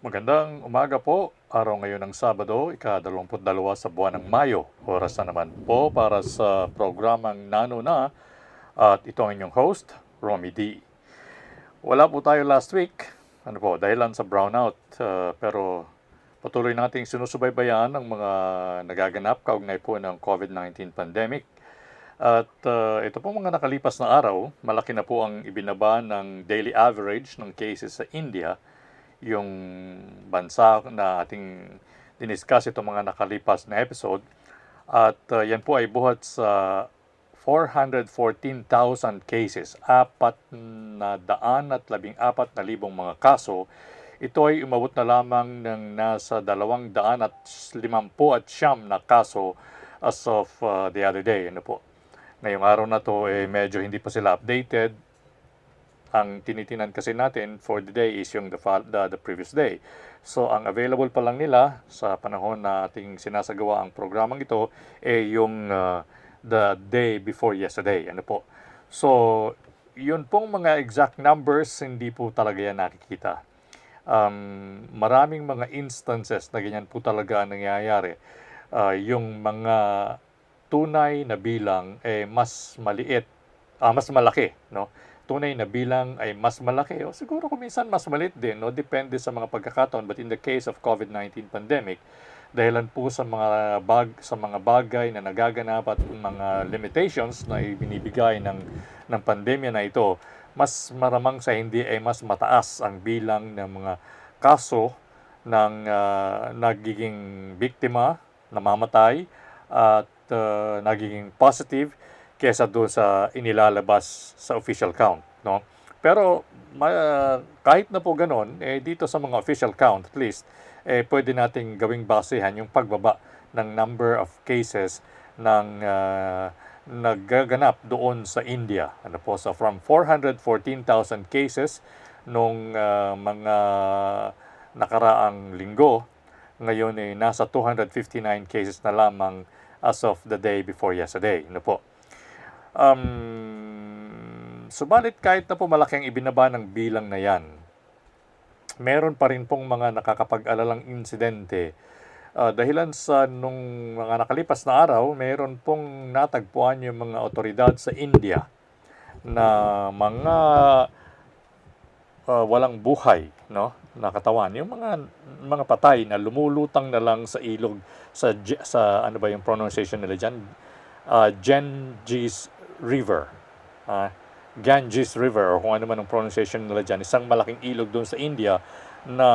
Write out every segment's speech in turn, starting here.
Magandang umaga po. Araw ngayon ng Sabado, ika-22 sa buwan ng Mayo. Oras na naman po para sa programang Nano na at ito ang inyong host, Romy D. Wala po tayo last week, ano po, dahilan sa brownout. uh, pero patuloy nating sinusubaybayan ang mga nagaganap kaugnay po ng COVID-19 pandemic. At uh, ito po mga nakalipas na araw, malaki na po ang ibinaba ng daily average ng cases sa India yung bansa na ating diniscuss itong mga nakalipas na episode. At uh, yan po ay buhat sa 414,000 cases, apat na daan at labing apat na libong mga kaso. Ito ay umabot na lamang ng nasa dalawang daan at limampu at siyam na kaso as of uh, the other day. Ano po? Ngayong araw na to, eh, medyo hindi pa sila updated ang tinitinan kasi natin for the day is yung the, the, the previous day. So, ang available pa lang nila sa panahon na ating sinasagawa ang programang ito ay eh, yung uh, the day before yesterday. Ano po? So, yun pong mga exact numbers, hindi po talaga yan nakikita. Um, maraming mga instances na ganyan po talaga ang nangyayari. Uh, yung mga tunay na bilang eh mas maliit, ah, mas malaki, no? Tunay na bilang ay mas malaki o siguro kung minsan mas maliit din no? Depende sa mga pagkakataon but in the case of COVID-19 pandemic dahilan po sa mga bag sa mga bagay na nagaganap at mga limitations na ibinibigay ng ng pandemya na ito mas maramang sa hindi ay mas mataas ang bilang ng mga kaso ng uh, nagiging biktima namamatay at uh, nagiging positive kesa doon sa inilalabas sa official count, no? Pero ma- kahit na po ganoon, eh dito sa mga official count at least eh pwede nating gawing basehan yung pagbaba ng number of cases ng uh, nagaganap doon sa India. Ano po, so from 414,000 cases nung uh, mga nakaraang linggo, ngayon eh nasa 259 cases na lamang as of the day before yesterday. Ano po. Um, subalit kahit na po malaki ang ibinaba ng bilang na yan, meron pa rin pong mga nakakapag-alalang insidente. Uh, dahilan sa nung mga nakalipas na araw, meron pong natagpuan yung mga otoridad sa India na mga uh, walang buhay, no? Nakatawan yung mga mga patay na lumulutang na lang sa ilog sa sa ano ba yung pronunciation nila diyan? Uh, Genghis River. Uh, Ganges River o kung ano man ang pronunciation nila dyan, isang malaking ilog doon sa India na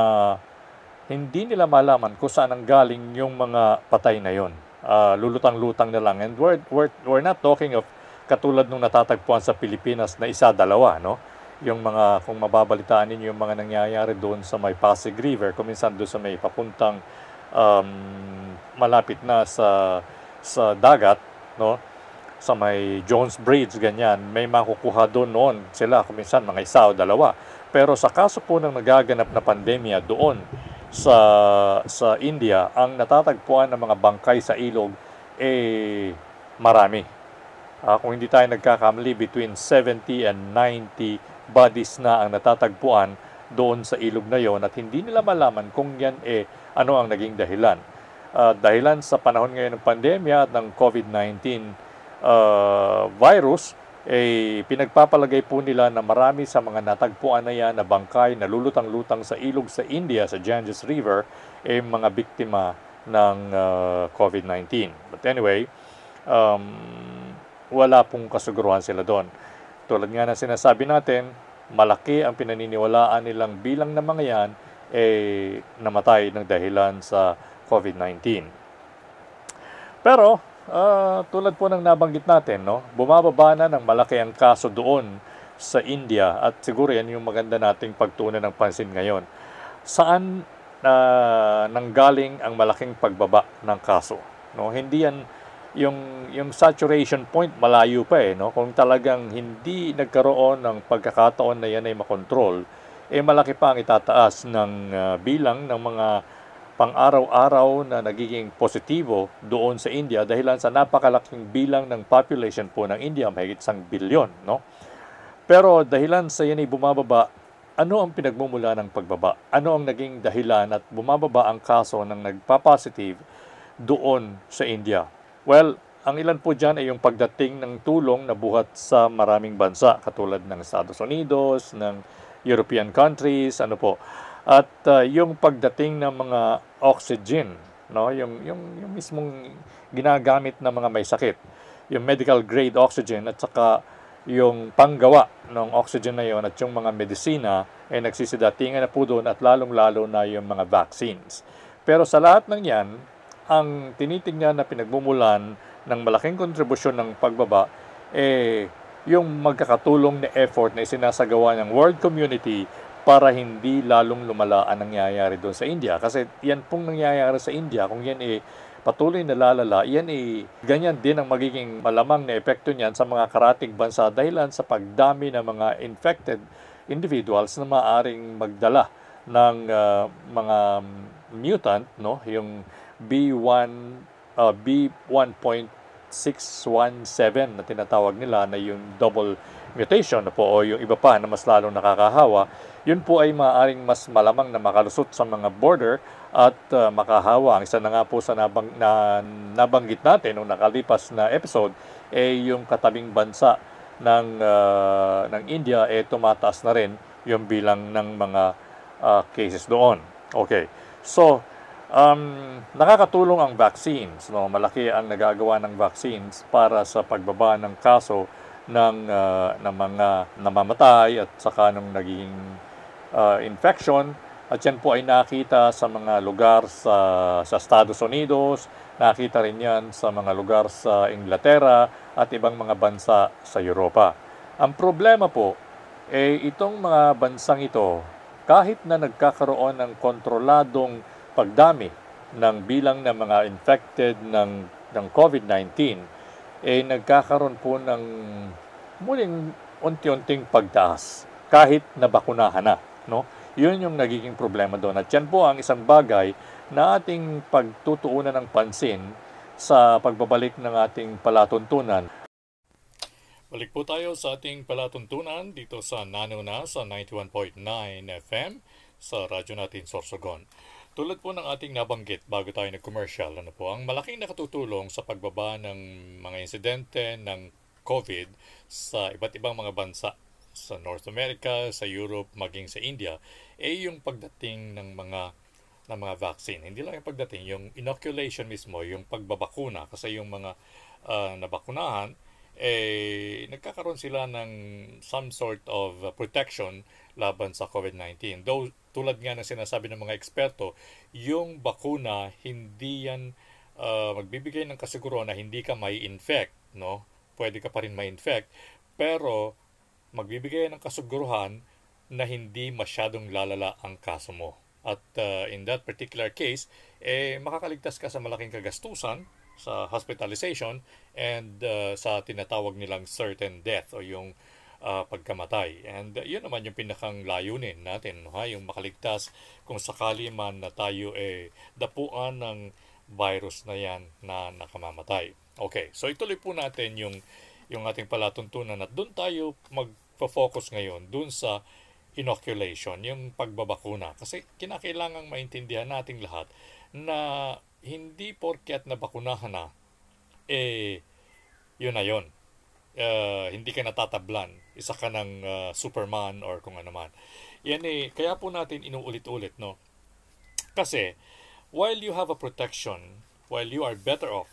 hindi nila malaman kung saan ang galing yung mga patay na yon. Uh, lulutang-lutang na lang. And we're, we're, we're not talking of katulad nung natatagpuan sa Pilipinas na isa, dalawa, no? Yung mga, kung mababalitaan ninyo yung mga nangyayari doon sa may Pasig River, kung minsan doon sa may papuntang um, malapit na sa, sa dagat, no? Sa may Jones Bridge, ganyan, may makukuha doon noon sila, kuminsan mga isa o dalawa. Pero sa kaso po ng nagaganap na pandemya doon sa, sa India, ang natatagpuan ng mga bangkay sa ilog, eh, marami. Uh, kung hindi tayo nagkakamali, between 70 and 90 bodies na ang natatagpuan doon sa ilog na yon at hindi nila malaman kung yan eh ano ang naging dahilan. Uh, dahilan sa panahon ngayon ng pandemya at ng COVID-19 uh, virus, eh, pinagpapalagay po nila na marami sa mga natagpuan na yan na bangkay na lulutang-lutang sa ilog sa India, sa Ganges River, eh, mga biktima ng uh, COVID-19. But anyway, um, wala pong kasuguruhan sila doon. Tulad nga na sinasabi natin, malaki ang pinaniniwalaan nilang bilang ng mga yan eh, namatay ng dahilan sa COVID-19. Pero Uh, tulad po ng nabanggit natin, no, bumababa na ng malaki ang kaso doon sa India at siguro yan yung maganda nating pagtunan ng pansin ngayon. Saan uh, nanggaling ang malaking pagbaba ng kaso? No, hindi yan yung yung saturation point malayo pa eh no kung talagang hindi nagkaroon ng pagkakataon na yan ay makontrol eh malaki pa ang itataas ng uh, bilang ng mga pang-araw-araw na nagiging positibo doon sa India dahil sa napakalaking bilang ng population po ng India, mahigit isang bilyon. No? Pero dahilan sa yan ay bumababa ano ang pinagmumula ng pagbaba? Ano ang naging dahilan at bumababa ang kaso ng nagpa-positive doon sa India? Well, ang ilan po dyan ay yung pagdating ng tulong na buhat sa maraming bansa katulad ng Estados Unidos, ng European countries, ano po. At uh, yung pagdating ng mga oxygen, no, yung yung yung mismong ginagamit ng mga may sakit, yung medical grade oxygen at saka yung panggawa ng oxygen na yon at yung mga medisina ay nagsisidatingan na po doon at lalong-lalo na yung mga vaccines. Pero sa lahat ng yan, ang tinitingnan na pinagmumulan ng malaking kontribusyon ng pagbaba, eh, yung magkakatulong na effort na isinasagawa ng world community para hindi lalong lumala ang nangyayari doon sa India. Kasi yan pong nangyayari sa India, kung yan eh patuloy na lalala, yan eh ganyan din ang magiging malamang na epekto niyan sa mga karating bansa dahilan sa pagdami ng mga infected individuals na maaring magdala ng uh, mga mutant, no? yung B1 uh, B1.617 na tinatawag nila na yung double mutation na po o yung iba pa na mas lalong nakakahawa, yun po ay maaaring mas malamang na makalusot sa mga border at uh, makahawa. Ang isa na nga po sa nabang, na, nabanggit natin nung nakalipas na episode ay eh, yung katabing bansa ng, uh, ng India eh tumataas na rin yung bilang ng mga uh, cases doon. Okay. So, Um, nakakatulong ang vaccines. No? Malaki ang nagagawa ng vaccines para sa pagbaba ng kaso ng, uh, ng mga namamatay at saka ng naging uh, infection. At yan po ay nakita sa mga lugar sa, sa Estados Unidos, nakita rin yan sa mga lugar sa Inglaterra at ibang mga bansa sa Europa. Ang problema po, eh itong mga bansang ito, kahit na nagkakaroon ng kontroladong pagdami ng bilang ng mga infected ng, ng COVID-19, eh nagkakaroon po ng muling unti-unting pagtaas kahit nabakunahan na. No? Yun yung nagiging problema doon. At yan po ang isang bagay na ating pagtutuunan ng pansin sa pagbabalik ng ating palatuntunan. Balik po tayo sa ating palatuntunan dito sa Nano na sa 91.9 FM sa radyo natin Sorsogon. Tulad po ng ating nabanggit bago tayo nag-commercial, ano po, ang malaking nakatutulong sa pagbaba ng mga insidente ng COVID sa iba't ibang mga bansa sa North America, sa Europe, maging sa India, ay yung pagdating ng mga ng mga vaccine. Hindi lang yung pagdating, yung inoculation mismo, yung pagbabakuna. Kasi yung mga uh, nabakunahan, eh, nagkakaroon sila ng some sort of protection laban sa COVID-19. Though tulad nga ng sinasabi ng mga eksperto, yung bakuna hindi yan uh, magbibigay ng kasiguruhan na hindi ka may infect, no? Pwede ka pa rin may infect, pero magbibigay ng kasiguruhan na hindi masyadong lalala ang kaso mo. At uh, in that particular case, eh makakaligtas ka sa malaking kagastusan sa hospitalization and uh, sa tinatawag nilang certain death o yung uh, pagkamatay. And uh, yun naman yung pinakang layunin natin, ha? yung makaligtas kung sakali man na tayo eh dapuan ng virus na yan na nakamamatay. Okay, so ituloy po natin yung, yung ating palatuntunan at doon tayo magpo-focus ngayon doon sa inoculation, yung pagbabakuna. Kasi kinakailangang maintindihan nating lahat na hindi porket na bakunahan na, eh, yun na yun uh, hindi ka natatablan. Isa ka ng uh, Superman or kung ano man. Yan eh, kaya po natin inuulit-ulit, no? Kasi, while you have a protection, while you are better off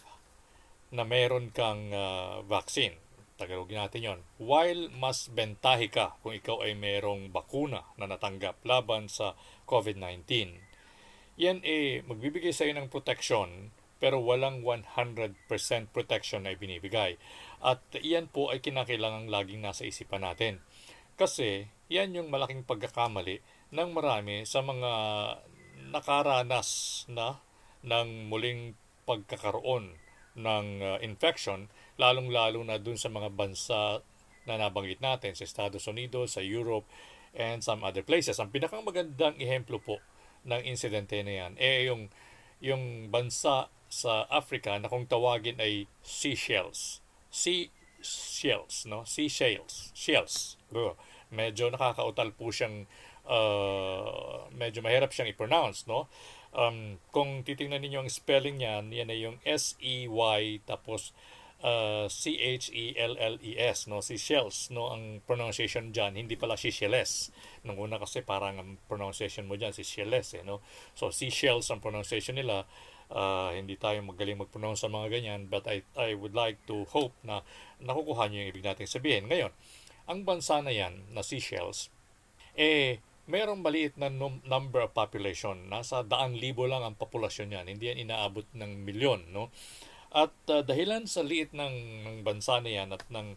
na meron kang uh, vaccine, Tagalogin natin yon. While mas bentahe ka kung ikaw ay merong bakuna na natanggap laban sa COVID-19, yan eh magbibigay sa iyo ng protection pero walang 100% protection na ibinibigay. At iyan po ay kinakailangang laging nasa isipan natin. Kasi yan yung malaking pagkakamali ng marami sa mga nakaranas na ng muling pagkakaroon ng uh, infection, lalong-lalo na dun sa mga bansa na nabanggit natin sa Estados Unidos, sa Europe, and some other places. Ang pinakang magandang ehemplo po ng insidente na yan, eh yung, yung bansa sa Africa na kung tawagin ay Seychelles sea shells, no? Sea shells, shells. Oh, medyo nakakautal po siyang uh, medyo mahirap siyang i-pronounce, no? Um, kung titingnan ninyo ang spelling niyan, yan ay yung S-E-Y tapos uh, C-H-E-L-L-E-S, no? Seychelles, no? Ang pronunciation dyan, hindi pala Seychelles. Nung una kasi parang ang pronunciation mo dyan, Seychelles, eh, no? So, Seychelles ang pronunciation nila. Uh, hindi tayo magaling mag-pronounce sa mga ganyan, but I, I would like to hope na nakukuha niyo yung ibig natin sabihin. Ngayon, ang bansa na yan, na Seychelles, eh, mayroong maliit na num- number of population. Nasa daang libo lang ang populasyon yan. Hindi yan inaabot ng milyon, no? At uh, dahilan sa liit ng, ng bansa na yan at ng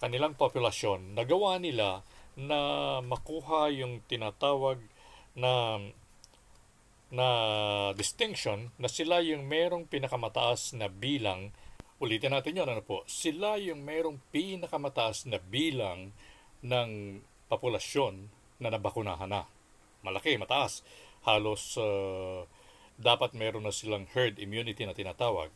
kanilang populasyon, nagawa nila na makuha yung tinatawag na na distinction na sila yung merong pinakamataas na bilang. Ulitin natin yun ano po? Sila yung merong pinakamataas na bilang ng populasyon na nabakunahan na. Malaki mataas. Halos uh, dapat meron na silang herd immunity na tinatawag.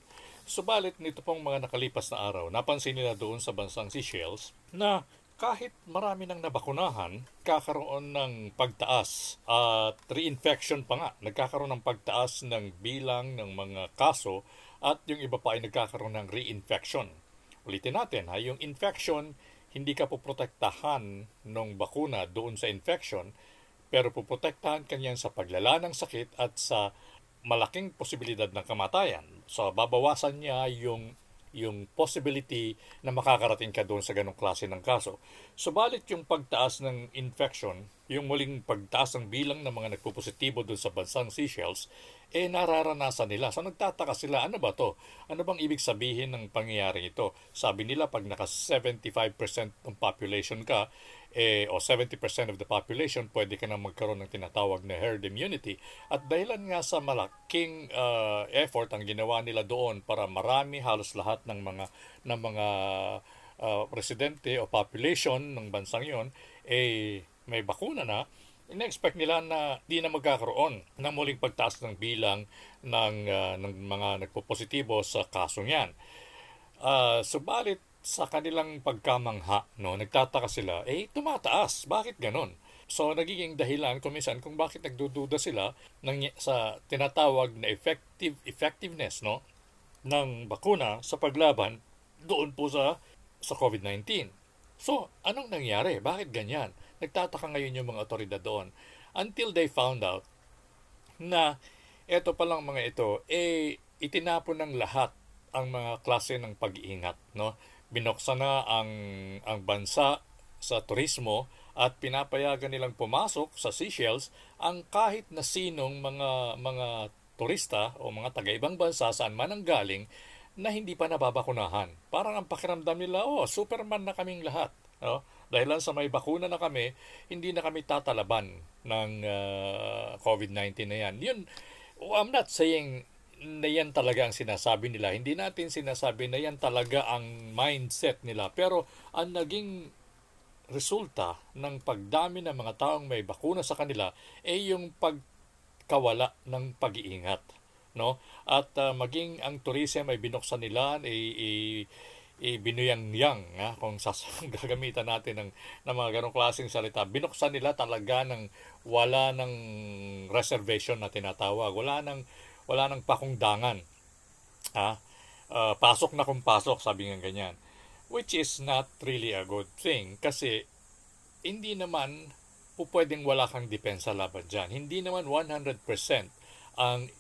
Subalit nito pong mga nakalipas na araw, napansin nila doon sa bansang Seychelles na kahit marami nang nabakunahan, kakaroon ng pagtaas at reinfection pa nga. Nagkakaroon ng pagtaas ng bilang ng mga kaso at yung iba pa ay nagkakaroon ng reinfection. Ulitin natin ha, yung infection, hindi ka poprotektahan ng bakuna doon sa infection, pero poprotektahan kanyan sa paglala ng sakit at sa malaking posibilidad ng kamatayan. So babawasan niya yung yung possibility na makakarating ka doon sa ganong klase ng kaso. Subalit yung pagtaas ng infection, yung muling pagtaas ng bilang ng mga nagpupositibo doon sa bansang Seychelles, eh nararanasan nila. So nagtataka sila, ano ba to? Ano bang ibig sabihin ng pangyayari ito? Sabi nila, pag naka 75% ng population ka, eh, o 70% of the population, pwede ka na magkaroon ng tinatawag na herd immunity. At dahilan nga sa malaking uh, effort ang ginawa nila doon para marami, halos lahat ng mga, ng mga uh, residente o population ng bansang yon eh may bakuna na, in-expect nila na di na magkakaroon ng muling pagtaas ng bilang ng, uh, ng mga nagpo-positibo sa kasong yan. Uh, subalit sa kanilang pagkamangha, no, nagtataka sila, eh, tumataas. Bakit ganon? So, nagiging dahilan kung minsan kung bakit nagdududa sila ng, sa tinatawag na effective effectiveness no, ng bakuna sa paglaban doon po sa, sa COVID-19. So, anong nangyari? Bakit ganyan? Nagtataka ngayon yung mga otoridad doon. Until they found out na eto palang mga ito, eh, itinapon ng lahat ang mga klase ng pag-iingat. No? Binuksan na ang, ang bansa sa turismo at pinapayagan nilang pumasok sa Seychelles ang kahit na sinong mga mga turista o mga taga-ibang bansa saan man ang galing na hindi pa nababakunahan. Parang ang pakiramdam nila, oh, Superman na kaming lahat. No? Dahil lang sa may bakuna na kami, hindi na kami tatalaban ng uh, COVID-19 na yan. Yun, I'm not saying na yan talaga ang sinasabi nila. Hindi natin sinasabi na yan talaga ang mindset nila. Pero ang naging resulta ng pagdami ng mga taong may bakuna sa kanila ay yung pagkawala ng pag-iingat. No? At uh, maging ang tourism ay binuksan nila, ay, ay, ay binuyang-yang, ha? kung sasang gagamitan natin ng, ng mga ganong klaseng salita. Binuksan nila talaga ng wala ng reservation na tinatawag. Wala ng wala nang pakungdangan. Ha? Uh, pasok na kung pasok, sabi nga ganyan. Which is not really a good thing kasi hindi naman po pwedeng wala kang depensa laban dyan. Hindi naman 100% ang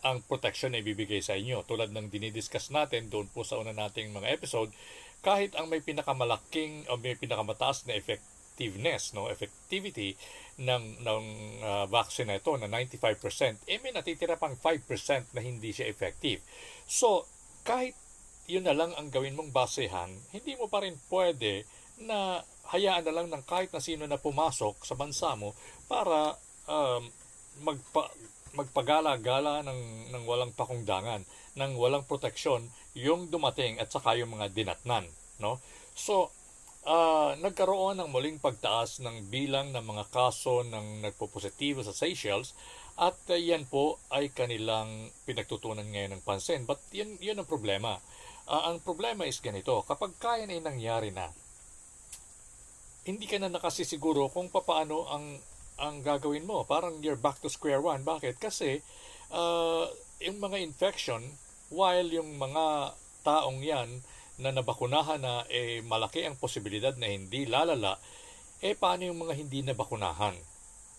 ang protection na ibibigay sa inyo. Tulad ng dinidiscuss natin doon po sa una nating mga episode, kahit ang may pinakamalaking o may pinakamataas na effectiveness, no, effectivity ng, ng uh, vaccine na ito na 95%, eh may natitira pang 5% na hindi siya effective. So, kahit yun na lang ang gawin mong basehan, hindi mo pa rin pwede na hayaan na lang ng kahit na sino na pumasok sa bansa mo para um, magpa, magpagala-gala ng, ng walang pakungdangan, ng walang proteksyon yung dumating at saka yung mga dinatnan. No? So, uh, nagkaroon ng muling pagtaas ng bilang ng mga kaso ng nagpo-positibo sa Seychelles at uh, yan po ay kanilang pinagtutunan ngayon ng pansin. But yun, yun ang problema. Uh, ang problema is ganito, kapag kaya na nangyari na, hindi ka na nakasisiguro kung paano ang ang gagawin mo. Parang you're back to square one. Bakit? Kasi uh, yung mga infection, while yung mga taong yan na nabakunahan na eh malaki ang posibilidad na hindi lalala, eh paano yung mga hindi nabakunahan?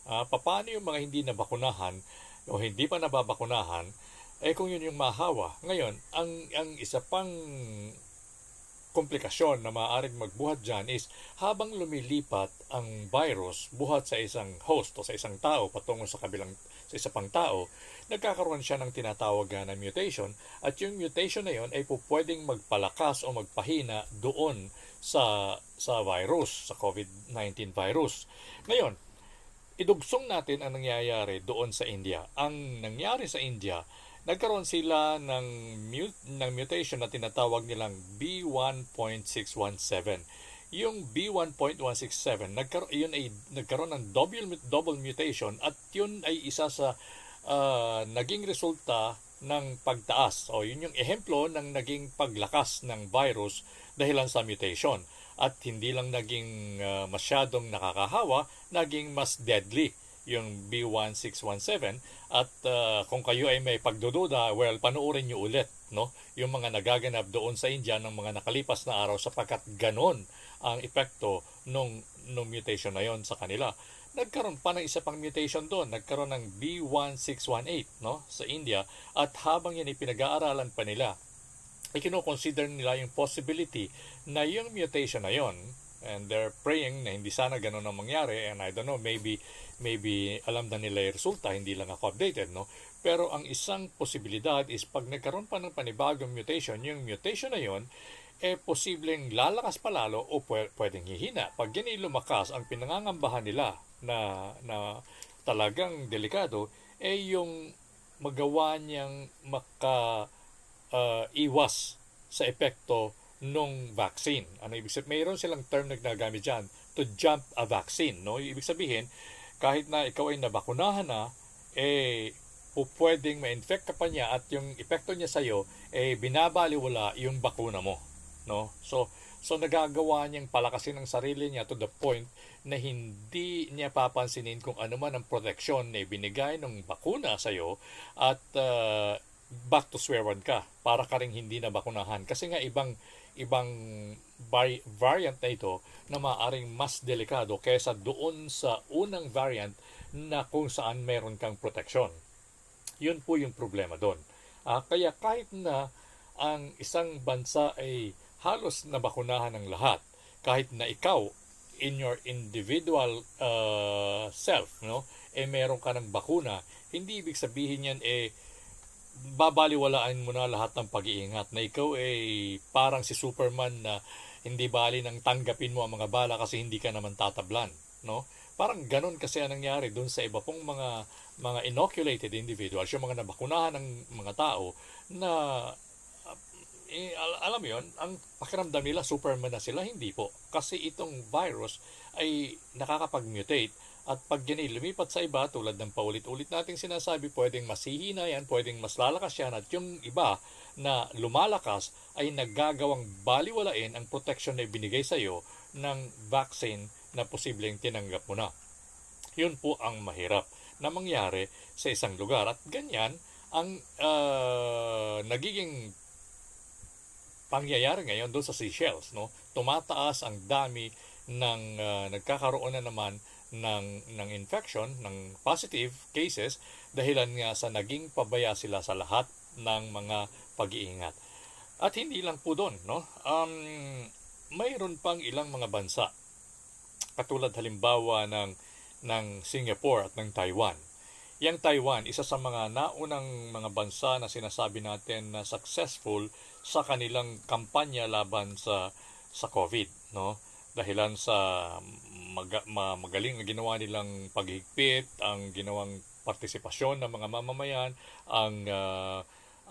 Uh, paano yung mga hindi nabakunahan o hindi pa nababakunahan, eh kung yun yung mahawa. Ngayon, ang, ang isa pang komplikasyon na maaaring magbuhat dyan is habang lumilipat ang virus buhat sa isang host o sa isang tao patungo sa kabilang sa isa pang tao, nagkakaroon siya ng tinatawag na mutation at yung mutation na yon ay po pwedeng magpalakas o magpahina doon sa sa virus, sa COVID-19 virus. Ngayon, idugsong natin ang nangyayari doon sa India. Ang nangyari sa India, nagkaroon sila ng, mut- ng mutation na tinatawag nilang B1.617. Yung B1.167, nagkaroon, yun ay nagkaroon ng double, double mutation at yun ay isa sa uh, naging resulta ng pagtaas. O yun yung ehemplo ng naging paglakas ng virus dahilan sa mutation. At hindi lang naging uh, masyadong nakakahawa, naging mas deadly yung B1617 at uh, kung kayo ay may pagdududa, well, panoorin nyo ulit no? yung mga nagaganap doon sa India ng mga nakalipas na araw sapagkat ganon ang epekto nung, nung mutation na yon sa kanila. Nagkaroon pa ng isa pang mutation doon, nagkaroon ng B1618 no? sa India. At habang yan ipinag-aaralan pa nila, ikino-consider nila yung possibility na yung mutation na yon and they're praying na hindi sana ganun ang mangyari and I don't know maybe maybe alam na nila yung resulta hindi lang ako updated no. Pero ang isang posibilidad is pag nagkaroon pa ng panibagong mutation yung mutation na yon eh posibleng lalakas pa lalo o pwedeng hihina. Pag yan lumakas ang pinangangambahan nila na na talagang delikado eh yung magawa niyang maka uh, iwas sa epekto nung vaccine. Ano ibig sabihin? Mayroon silang term na ginagamit dyan, to jump a vaccine. No? Ibig sabihin, kahit na ikaw ay nabakunahan na, eh, po pwedeng ma-infect ka pa niya at yung epekto niya sa'yo, eh, binabaliwala yung bakuna mo. No? So, so nagagawa niyang palakasin ang sarili niya to the point na hindi niya papansinin kung ano man ang protection na ibinigay ng bakuna sa'yo at uh, back to square one ka para ka rin hindi na bakunahan. Kasi nga ibang ibang variant na ito na maaring mas delikado kaysa doon sa unang variant na kung saan meron kang protection. Yun po yung problema doon. Uh, kaya kahit na ang isang bansa ay halos nabakunahan ng lahat, kahit na ikaw in your individual uh, self, no, eh meron ka ng bakuna, hindi ibig sabihin yan eh babaliwalaan mo na lahat ng pag-iingat na ikaw ay parang si Superman na hindi bali nang tanggapin mo ang mga bala kasi hindi ka naman tatablan, no? Parang ganun kasi ang nangyari doon sa iba pong mga mga inoculated individuals, yung mga nabakunahan ng mga tao na eh, alam mo yon ang pakiramdam nila Superman na sila, hindi po. Kasi itong virus ay nakakapag-mutate at pag yan lumipat sa iba, tulad ng paulit-ulit nating sinasabi, pwedeng masihina yan, pwedeng mas lalakas yan, at yung iba na lumalakas ay naggagawang baliwalain ang protection na ibinigay sa iyo ng vaccine na posibleng tinanggap mo na. Yun po ang mahirap na mangyari sa isang lugar. At ganyan ang uh, nagiging pangyayari ngayon doon sa Seychelles. No? Tumataas ang dami ng uh, nagkakaroon na naman ng, ng infection, ng positive cases, dahilan nga sa naging pabaya sila sa lahat ng mga pag-iingat. At hindi lang po doon, no? Um, mayroon pang ilang mga bansa, katulad halimbawa ng, ng Singapore at ng Taiwan. Yang Taiwan, isa sa mga naunang mga bansa na sinasabi natin na successful sa kanilang kampanya laban sa sa COVID, no? Dahilan sa mag- magaling na ginawa nilang paghigpit, ang ginawang partisipasyon ng mga mamamayan, ang uh,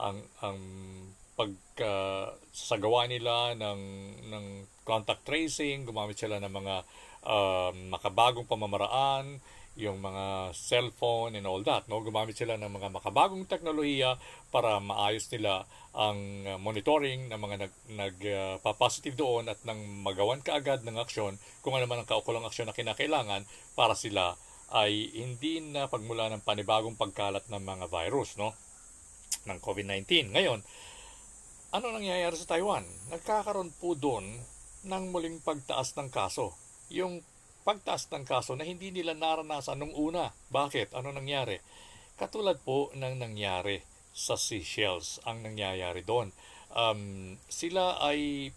ang ang pagsagawa uh, nila ng ng contact tracing, gumamit sila ng mga uh, makabagong pamamaraan, yung mga cellphone and all that. No? Gumamit sila ng mga makabagong teknolohiya para maayos nila ang uh, monitoring ng mga nag, nagpa-positive uh, doon at nang magawan kaagad ng aksyon kung ano man ang kaukulang aksyon na kinakailangan para sila ay hindi na pagmula ng panibagong pagkalat ng mga virus, no? ng COVID-19. Ngayon, ano nangyayari sa Taiwan? Nagkakaroon po doon ng muling pagtaas ng kaso. Yung pagtaas ng kaso na hindi nila naranasan nung una. Bakit? Ano nangyari? Katulad po ng nangyari sa Seychelles ang nangyayari doon. Um, sila ay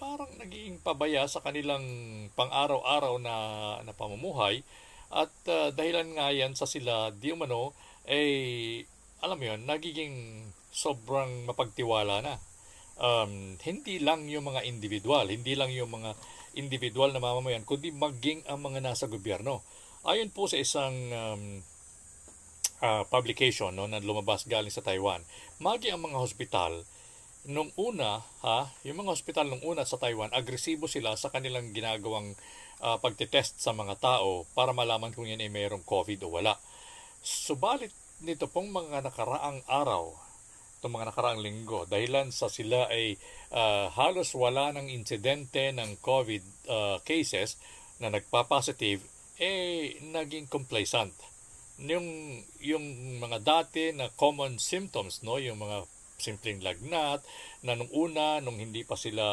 parang naging pabaya sa kanilang pang-araw-araw na, na pamumuhay at uh, dahilan nga yan sa sila di umano eh alam mo yun, nagiging sobrang mapagtiwala na. Um, hindi lang yung mga individual, hindi lang yung mga individual na mamamayan, kundi maging ang mga nasa gobyerno. Ayon po sa isang um, uh, publication no, na lumabas galing sa Taiwan, magi ang mga hospital, nung una, ha, yung mga hospital nung una sa Taiwan, agresibo sila sa kanilang ginagawang uh, pagtitest sa mga tao para malaman kung yan ay mayroong COVID o wala. Subalit nito pong mga nakaraang araw, itong mga nakaraang linggo, dahilan sa sila ay uh, halos wala ng insidente ng COVID uh, cases na nagpa-positive, eh naging complacent. Yung, yung mga dati na common symptoms, no, yung mga simpleng lagnat, na nung una, nung hindi pa sila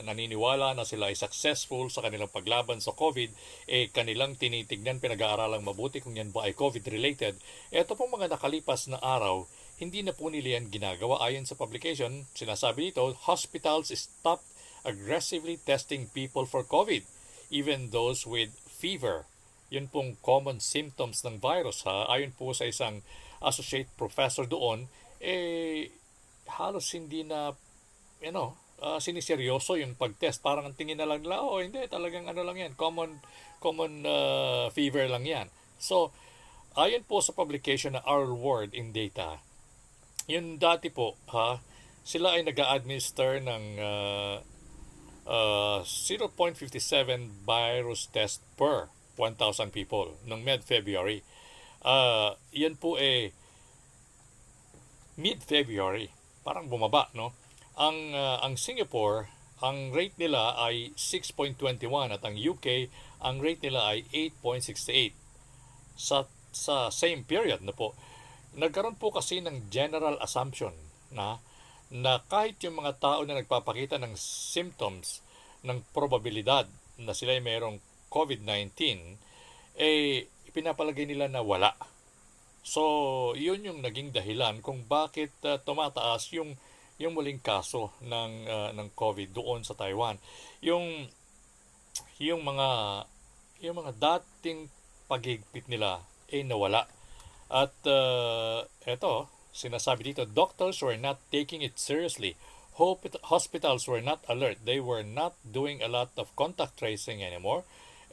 naniniwala na sila ay successful sa kanilang paglaban sa COVID, eh kanilang tinitignan, pinag-aaralang mabuti kung yan ba ay COVID-related. Ito pong mga nakalipas na araw, hindi na po nila yan ginagawa. Ayon sa publication, sinasabi dito, hospitals stopped aggressively testing people for COVID, even those with fever. Yun pong common symptoms ng virus ha. Ayon po sa isang associate professor doon, eh halos hindi na, you know, uh, siniseryoso yung pag-test. Parang ang tingin na lang nila, oh hindi, talagang ano lang yan, common, common uh, fever lang yan. So, ayon po sa publication na Our World in Data, yun dati po, ha, sila ay nag-administer ng uh, uh, 0.57 virus test per 1,000 people noong mid-February. Uh, yan po eh mid-February parang bumaba, no? Ang uh, ang Singapore, ang rate nila ay 6.21 at ang UK, ang rate nila ay 8.68. Sa sa same period na po. Nagkaroon po kasi ng general assumption na na kahit yung mga tao na nagpapakita ng symptoms ng probabilidad na sila ay mayroong COVID-19, eh pinapalagay nila na wala So, yun yung naging dahilan kung bakit uh, tumataas yung yung muling kaso ng uh, ng COVID doon sa Taiwan. Yung yung mga yung mga dating pagigpit nila ay eh, nawala. At uh, eto, sinasabi dito, doctors were not taking it seriously. Hospitals were not alert. They were not doing a lot of contact tracing anymore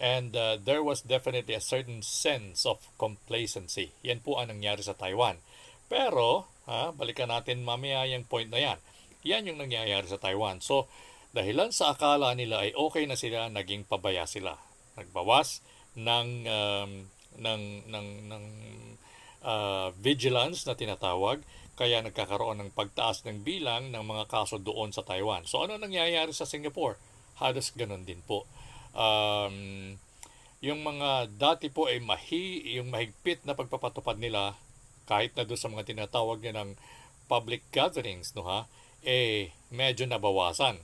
And uh, there was definitely a certain sense of complacency. Yan po ang nangyari sa Taiwan. Pero, ha, balikan natin mamaya yung point na yan. Yan yung nangyayari sa Taiwan. So, dahilan sa akala nila ay okay na sila, naging pabaya sila. Nagbawas ng um, ng ng ng uh, vigilance na tinatawag kaya nagkakaroon ng pagtaas ng bilang ng mga kaso doon sa Taiwan. So ano nangyayari sa Singapore? Halos ganun din po um, yung mga dati po ay mahi, yung mahigpit na pagpapatupad nila kahit na doon sa mga tinatawag niya ng public gatherings no ha eh medyo nabawasan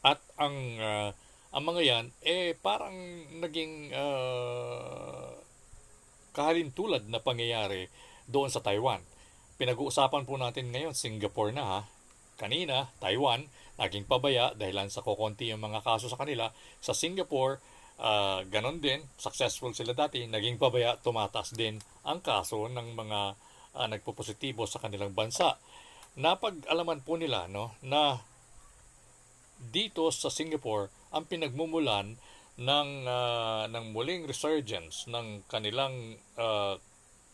at ang uh, ang mga yan eh parang naging uh, kahalintulad na pangyayari doon sa Taiwan pinag-uusapan po natin ngayon Singapore na ha kanina Taiwan naging pabaya dahilan sa kokonti yung mga kaso sa kanila. Sa Singapore, uh, ganon din, successful sila dati, naging pabaya, tumataas din ang kaso ng mga uh, nagpo-positibo sa kanilang bansa. Napag-alaman po nila no, na dito sa Singapore, ang pinagmumulan ng, uh, ng muling resurgence ng kanilang uh,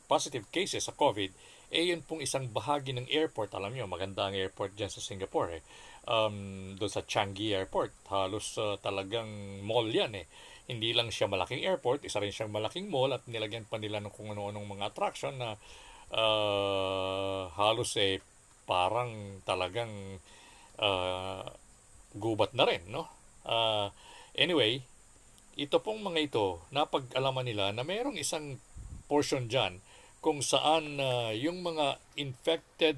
positive cases sa COVID, eh yun pong isang bahagi ng airport. Alam nyo, maganda ang airport dyan sa Singapore. Eh um, doon sa Changi Airport. Halos uh, talagang mall yan eh. Hindi lang siya malaking airport, isa rin siyang malaking mall at nilagyan pa nila ng kung ano-anong mga attraction na uh, halos eh parang talagang uh, gubat na rin, no? Uh, anyway, ito pong mga ito, napag-alaman nila na mayroong isang portion dyan kung saan uh, yung mga infected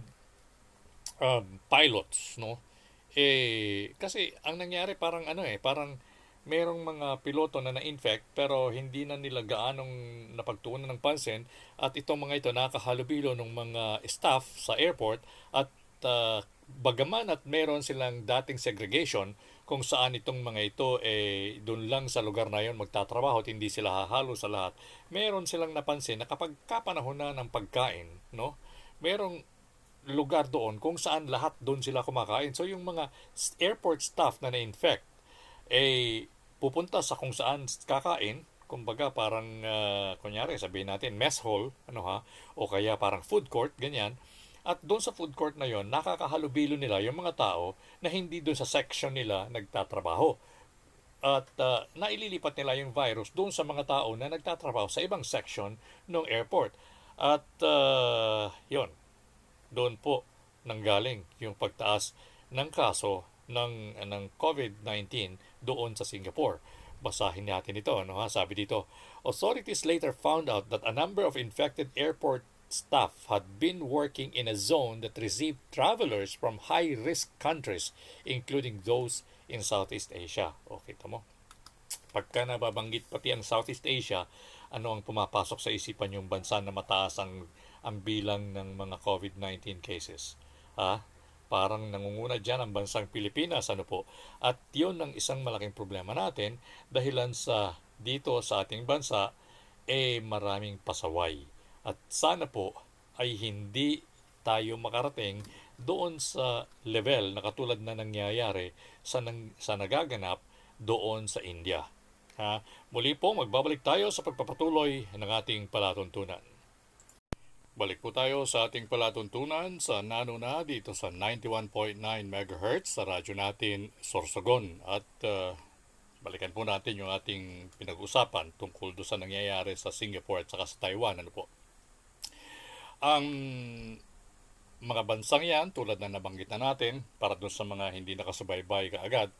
um, pilots, no? Eh, kasi ang nangyari parang ano eh, parang merong mga piloto na na-infect pero hindi na nila gaanong napagtuunan ng pansin at itong mga ito nakahalubilo ng mga staff sa airport at uh, bagaman at meron silang dating segregation kung saan itong mga ito eh doon lang sa lugar na yon magtatrabaho at hindi sila hahalo sa lahat. Meron silang napansin na kapag kapanahon na ng pagkain, no? Merong lugar doon kung saan lahat doon sila kumakain. So yung mga airport staff na na-infect eh pupunta sa kung saan kakain, kumbaga parang uh, kunyari sabihin natin mess hall, ano ha, o kaya parang food court, ganyan at doon sa food court na yon, nakakahalubilo nila yung mga tao na hindi doon sa section nila nagtatrabaho. At uh, naililipat nila yung virus doon sa mga tao na nagtatrabaho sa ibang section ng airport. At uh, yon, doon po nanggaling yung pagtaas ng kaso ng, ng COVID-19 doon sa Singapore. Basahin natin ito. Ano, ha? Sabi dito, authorities later found out that a number of infected airport staff had been working in a zone that received travelers from high-risk countries, including those in Southeast Asia. Okay, tamo. Pagka nababanggit pati ang Southeast Asia, ano ang pumapasok sa isipan yung bansa na mataas ang, ang bilang ng mga COVID-19 cases? Ha? Parang nangunguna dyan ang bansang Pilipinas, ano po? At yun ang isang malaking problema natin dahilan sa dito sa ating bansa, eh maraming pasaway at sana po ay hindi tayo makarating doon sa level na katulad na nangyayari sa, nang, sa nagaganap doon sa India. Ha? Muli po, magbabalik tayo sa pagpapatuloy ng ating palatuntunan. Balik po tayo sa ating palatuntunan sa Nano na dito sa 91.9 MHz sa radyo natin Sorsogon. At uh, balikan po natin yung ating pinag-usapan tungkol do sa nangyayari sa Singapore at saka sa Taiwan. Ano po? Ang mga bansang yan, tulad na nabanggit na natin, para dun sa mga hindi nakasubaybay kaagad,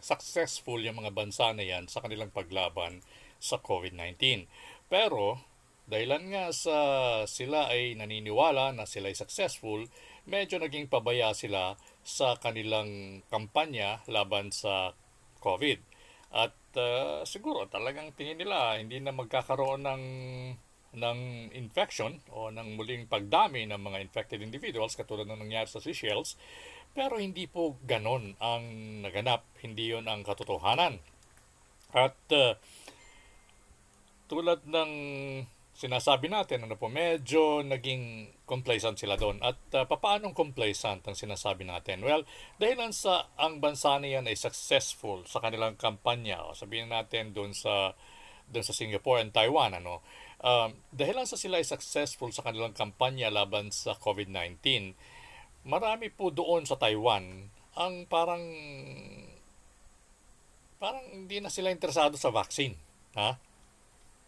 successful yung mga bansa na yan sa kanilang paglaban sa COVID-19. Pero, dahilan nga sa sila ay naniniwala na sila ay successful, medyo naging pabaya sila sa kanilang kampanya laban sa COVID. At uh, siguro talagang tingin nila hindi na magkakaroon ng ng infection o ng muling pagdami ng mga infected individuals katulad ng nangyari sa Seychelles pero hindi po ganon ang naganap. Hindi yon ang katotohanan. At uh, tulad ng sinasabi natin ano po medyo naging complacent sila doon. At uh, papaanong complacent ang sinasabi natin? Well dahil sa ang bansa na yan ay successful sa kanilang kampanya. O sabihin natin doon sa doon sa Singapore and Taiwan ano Um, dahil lang sa sila ay successful sa kanilang kampanya laban sa COVID-19, marami po doon sa Taiwan ang parang parang hindi na sila interesado sa vaccine. Ha?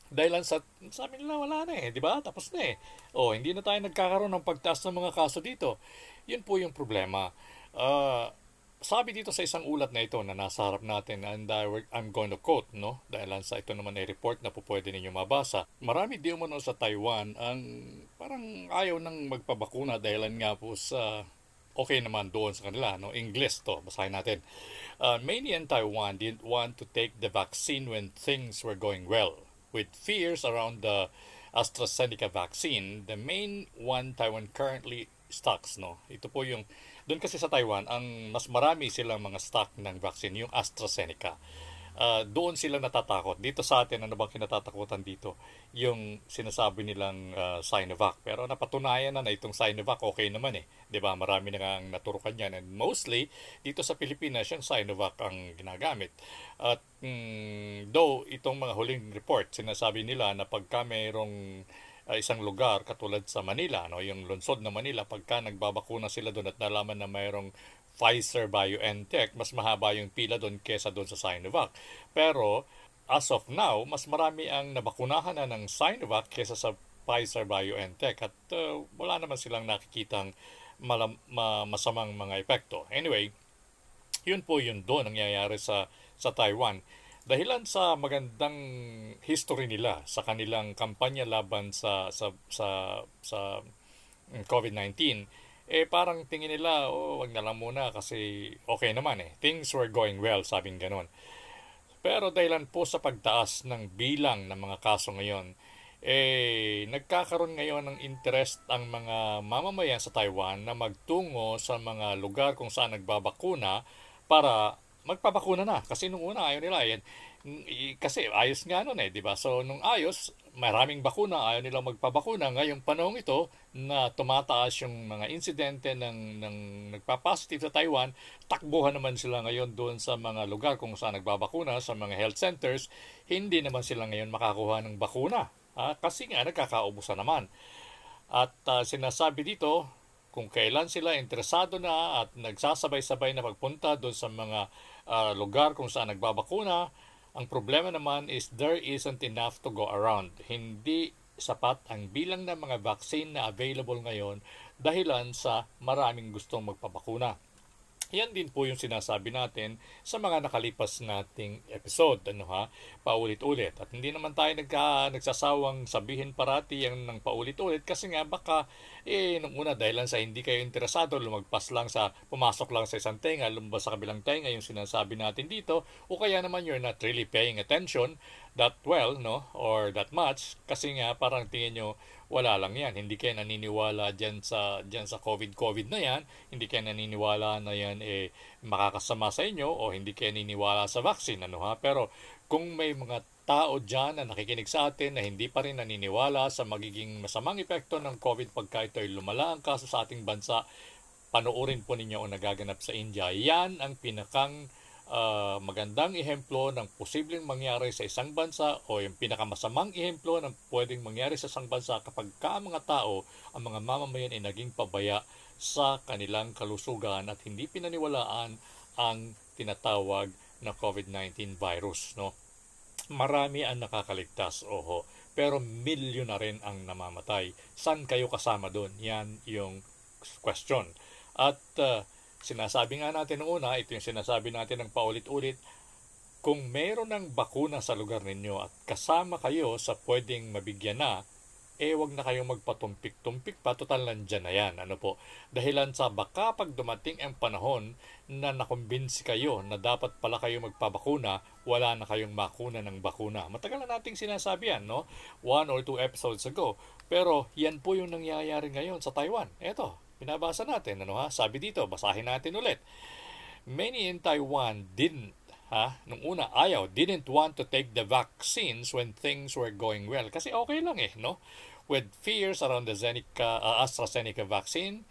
Dahil lang sa, sabi nila wala na eh, di ba? Tapos na eh. O, oh, hindi na tayo nagkakaroon ng pagtaas ng mga kaso dito. Yun po yung problema. Uh, sabi dito sa isang ulat na ito na nasa harap natin and I, I'm going to quote no? Dahil sa ito naman ay report na po pwede ninyo mabasa. Marami di umano sa Taiwan ang parang ayaw nang magpabakuna dahil nga po sa okay naman doon sa kanila no? English to basahin natin. Uh, many in Taiwan didn't want to take the vaccine when things were going well. With fears around the AstraZeneca vaccine the main one Taiwan currently stocks no? Ito po yung doon kasi sa Taiwan, ang mas marami silang mga stock ng vaccine, yung AstraZeneca. Uh, doon sila natatakot. Dito sa atin, ano bang kinatatakutan dito? Yung sinasabi nilang uh, Sinovac. Pero napatunayan na na itong Sinovac, okay naman eh. ba diba? Marami na ang naturukan yan. And mostly, dito sa Pilipinas, yung Sinovac ang ginagamit. At mm, though, itong mga huling report, sinasabi nila na pagka mayroong uh, isang lugar katulad sa Manila, no, yung lungsod na Manila, pagka nagbabakuna sila doon at nalaman na mayroong Pfizer BioNTech, mas mahaba yung pila doon kesa doon sa Sinovac. Pero as of now, mas marami ang nabakunahan na ng Sinovac kesa sa Pfizer BioNTech at uh, wala naman silang nakikitang malam, ma, masamang mga epekto. Anyway, yun po yun doon nangyayari sa sa Taiwan dahilan sa magandang history nila sa kanilang kampanya laban sa sa sa sa COVID-19 eh parang tingin nila oh wag na lang muna kasi okay naman eh. Things were going well sabing ganon. Pero dahilan po sa pagtaas ng bilang ng mga kaso ngayon eh nagkakaroon ngayon ng interest ang mga mamamayan sa Taiwan na magtungo sa mga lugar kung saan nagbabakuna para magpabakuna na kasi nung una ayaw nila yan kasi ayos nga nun eh, di ba? So, nung ayos, maraming bakuna, ayaw nilang magpabakuna. Ngayong panahon ito na tumataas yung mga insidente ng, ng nagpa-positive sa Taiwan, takbuhan naman sila ngayon doon sa mga lugar kung saan nagbabakuna, sa mga health centers, hindi naman sila ngayon makakuha ng bakuna. Ha? Kasi nga, nagkakaubusan naman. At uh, sinasabi dito, kung kailan sila interesado na at nagsasabay-sabay na pagpunta doon sa mga uh, lugar kung saan nagbabakuna, ang problema naman is there isn't enough to go around. Hindi sapat ang bilang ng mga vaccine na available ngayon dahilan sa maraming gustong magpabakuna. Yan din po yung sinasabi natin sa mga nakalipas nating episode, ano ha, paulit-ulit. At hindi naman tayo nagka, nagsasawang sabihin parati yan ng paulit-ulit kasi nga baka, eh, nung una dahil lang sa hindi kayo interesado, lumagpas lang sa, pumasok lang sa isang tenga, lumabas sa kabilang tenga yung sinasabi natin dito, o kaya naman you're not really paying attention that well, no, or that much, kasi nga parang tingin nyo, wala lang yan. Hindi kayo naniniwala dyan sa, dyan sa COVID-COVID na yan. Hindi kayo naniniwala na yan eh, makakasama sa inyo o hindi kayo naniniwala sa vaccine. Ano, ha? Pero kung may mga tao dyan na nakikinig sa atin na hindi pa rin naniniwala sa magiging masamang epekto ng COVID pagka ito ay lumala ang kaso sa ating bansa, panoorin po ninyo ang nagaganap sa India. Yan ang pinakang uh, magandang ehemplo ng posibleng mangyari sa isang bansa o yung pinakamasamang ehemplo ng pwedeng mangyari sa isang bansa kapag ka mga tao, ang mga mamamayan ay naging pabaya sa kanilang kalusugan at hindi pinaniwalaan ang tinatawag na COVID-19 virus. No? Marami ang nakakaligtas, oho, pero milyon na rin ang namamatay. San kayo kasama doon? Yan yung question. At uh, Sinasabi nga natin noong ito yung sinasabi natin ng paulit-ulit, kung meron ng bakuna sa lugar ninyo at kasama kayo sa pwedeng mabigyan na, eh wag na kayong magpatumpik-tumpik pa, total nandyan na yan. Ano po? Dahilan sa baka pag dumating ang panahon na nakumbinsi kayo na dapat pala kayo magpabakuna, wala na kayong makuna ng bakuna. Matagal na nating sinasabi yan, no? One or two episodes ago. Pero yan po yung nangyayari ngayon sa Taiwan. Eto, Binabasa natin, ano ha? Sabi dito, basahin natin ulit. Many in Taiwan didn't, ha? Nung una, ayaw, didn't want to take the vaccines when things were going well. Kasi okay lang eh, no? With fears around the Zeneca, uh, AstraZeneca vaccine,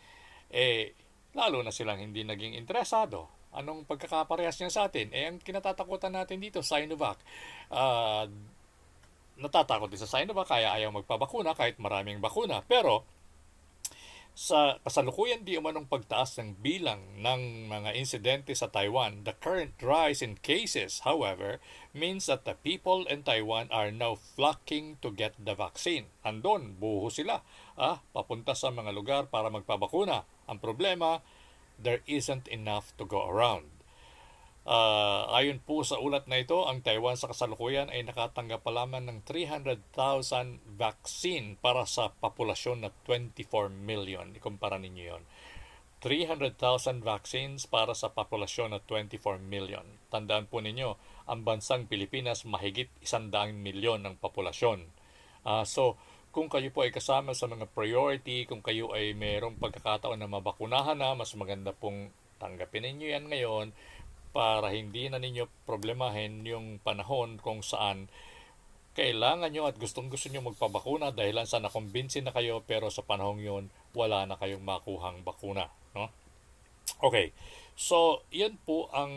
eh, lalo na silang hindi naging interesado. Anong pagkakaparehas niya sa atin? Eh, ang kinatatakutan natin dito, Sinovac. Uh, natatakot din sa Sinovac, kaya ayaw magpabakuna kahit maraming bakuna. Pero, sa kasalukuyan di umanong pagtaas ng bilang ng mga insidente sa Taiwan, the current rise in cases, however, means that the people in Taiwan are now flocking to get the vaccine. Andon, buho sila, ah, papunta sa mga lugar para magpabakuna. Ang problema, there isn't enough to go around. Uh, ayon po sa ulat na ito, ang Taiwan sa kasalukuyan ay nakatanggap pa lamang ng 300,000 vaccine para sa populasyon na 24 million. Ikumpara ninyo yon. 300,000 vaccines para sa populasyon na 24 million. Tandaan po ninyo, ang bansang Pilipinas mahigit 100 milyon ng populasyon. Uh, so, kung kayo po ay kasama sa mga priority, kung kayo ay mayroong pagkakataon na mabakunahan na, mas maganda pong tanggapin ninyo yan ngayon para hindi na ninyo problemahin yung panahon kung saan kailangan nyo at gustong gusto nyo magpabakuna dahil sa nakumbinsin na kayo pero sa panahong yun wala na kayong makuhang bakuna. No? Okay, so yan po ang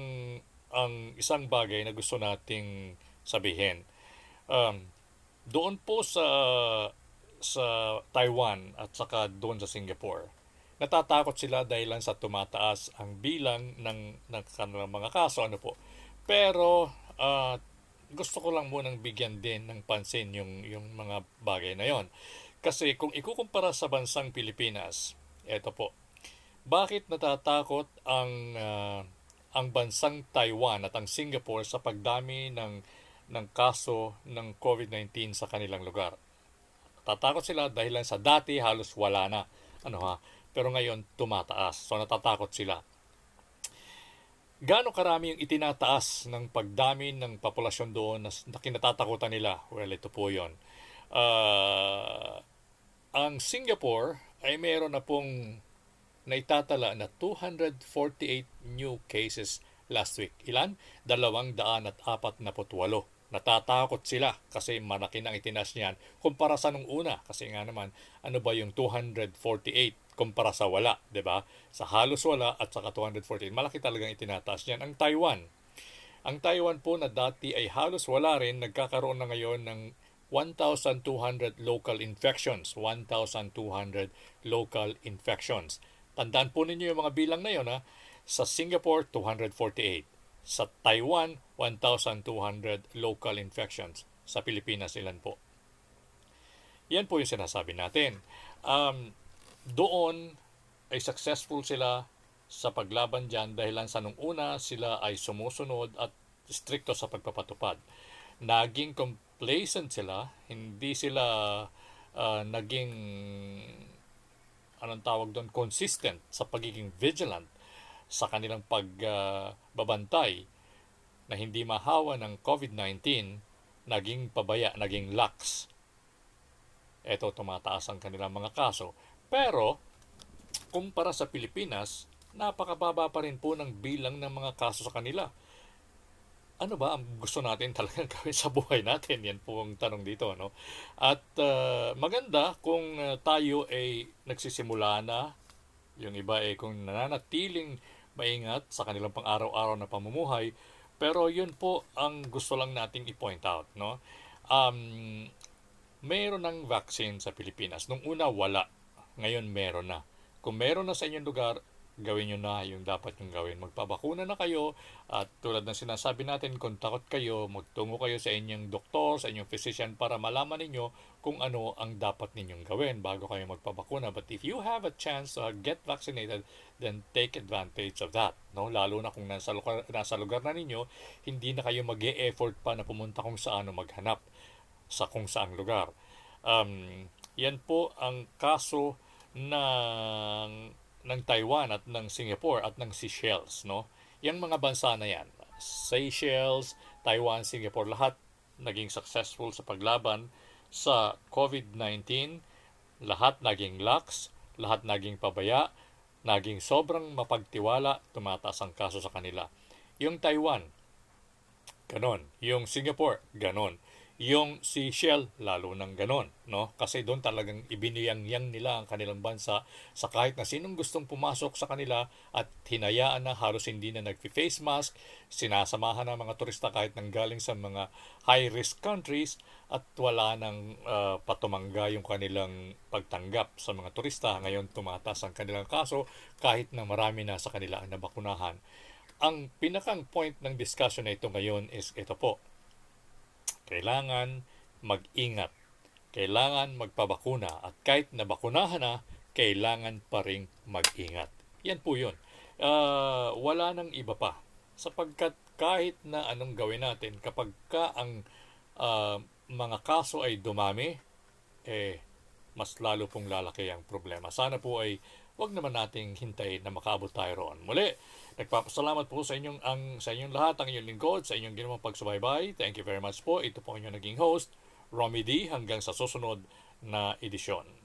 ang isang bagay na gusto nating sabihin. Um, doon po sa sa Taiwan at saka doon sa Singapore natatakot sila dahil lang sa tumataas ang bilang ng, ng kanilang mga kaso. Ano po. Pero uh, gusto ko lang munang bigyan din ng pansin yung, yung mga bagay na yon. Kasi kung ikukumpara sa bansang Pilipinas, eto po, bakit natatakot ang uh, ang bansang Taiwan at ang Singapore sa pagdami ng ng kaso ng COVID-19 sa kanilang lugar. Tatakot sila dahil lang sa dati halos wala na. Ano ha? Pero ngayon tumataas. So natatakot sila. Gaano karami yung itinataas ng pagdami ng populasyon doon na, na kinatatakutan nila? Well, ito po yon. Uh, ang Singapore ay meron na pong naitatala na 248 new cases last week. Ilan? Dalawang daan at apat na putwalo. Natatakot sila kasi malaki nang itinas niyan kumpara sa nung una. Kasi nga naman, ano ba yung 248 kumpara sa wala, 'di ba? Sa halos wala at saka 214, malaki talagang itinataas niyan ang Taiwan. Ang Taiwan po na dati ay halos wala rin, nagkakaroon na ngayon ng 1,200 local infections. 1,200 local infections. Tandaan po ninyo yung mga bilang na yun. Ha? Sa Singapore, 248. Sa Taiwan, 1,200 local infections. Sa Pilipinas, ilan po? Yan po yung sinasabi natin. Um, doon ay successful sila sa paglaban dyan dahil sa nung una sila ay sumusunod at stricto sa pagpapatupad. Naging complacent sila, hindi sila uh, naging anong tawag doon, consistent sa pagiging vigilant sa kanilang pagbabantay uh, na hindi mahawa ng COVID-19, naging pabaya, naging lax. Ito, tumataas ang kanilang mga kaso. Pero, kumpara sa Pilipinas, napakababa pa rin po ng bilang ng mga kaso sa kanila. Ano ba ang gusto natin talagang gawin sa buhay natin? Yan po ang tanong dito. No? At uh, maganda kung uh, tayo ay nagsisimula na, yung iba ay kung nananatiling maingat sa kanilang pang-araw-araw na pamumuhay, pero yun po ang gusto lang nating i-point out. No? Um, mayroon ng vaccine sa Pilipinas. Nung una, wala ngayon meron na. Kung meron na sa inyong lugar, gawin nyo na yung dapat yung gawin. Magpabakuna na kayo at tulad ng sinasabi natin, kung takot kayo, magtungo kayo sa inyong doktor, sa inyong physician para malaman ninyo kung ano ang dapat ninyong gawin bago kayo magpabakuna. But if you have a chance to get vaccinated, then take advantage of that. No? Lalo na kung nasa lugar, nasa lugar na ninyo, hindi na kayo mag effort pa na pumunta kung saan o maghanap sa kung saang lugar. Um, yan po ang kaso ng ng Taiwan at ng Singapore at ng Seychelles, no? Yang mga bansa na yan, Seychelles, Taiwan, Singapore, lahat naging successful sa paglaban sa COVID-19, lahat naging lax, lahat naging pabaya, naging sobrang mapagtiwala, tumataas ang kaso sa kanila. Yung Taiwan, ganon. Yung Singapore, ganon. Yung si Shell, lalo nang ganon. No? Kasi doon talagang ibiniyang-yang nila ang kanilang bansa sa kahit na sinong gustong pumasok sa kanila at hinayaan na halos hindi na nag-face mask, sinasamahan ng mga turista kahit nang galing sa mga high-risk countries at wala nang uh, patumangga yung kanilang pagtanggap sa mga turista. Ngayon tumatas ang kanilang kaso kahit na marami na sa kanila ang nabakunahan. Ang pinakang point ng discussion na ito ngayon is ito po kailangan mag-ingat. Kailangan magpabakuna at kahit nabakunahan na, kailangan pa rin mag-ingat. Yan po yun. Uh, wala nang iba pa. Sapagkat kahit na anong gawin natin, kapag ka ang uh, mga kaso ay dumami, eh, mas lalo pong lalaki ang problema. Sana po ay wag naman nating hintayin na makaabot tayo roon. Muli, nagpapasalamat po sa inyong, ang, sa inyong lahat, ang inyong lingkod, sa inyong ginawang pagsubaybay. Thank you very much po. Ito po ang inyong naging host, Romy D, hanggang sa susunod na edisyon.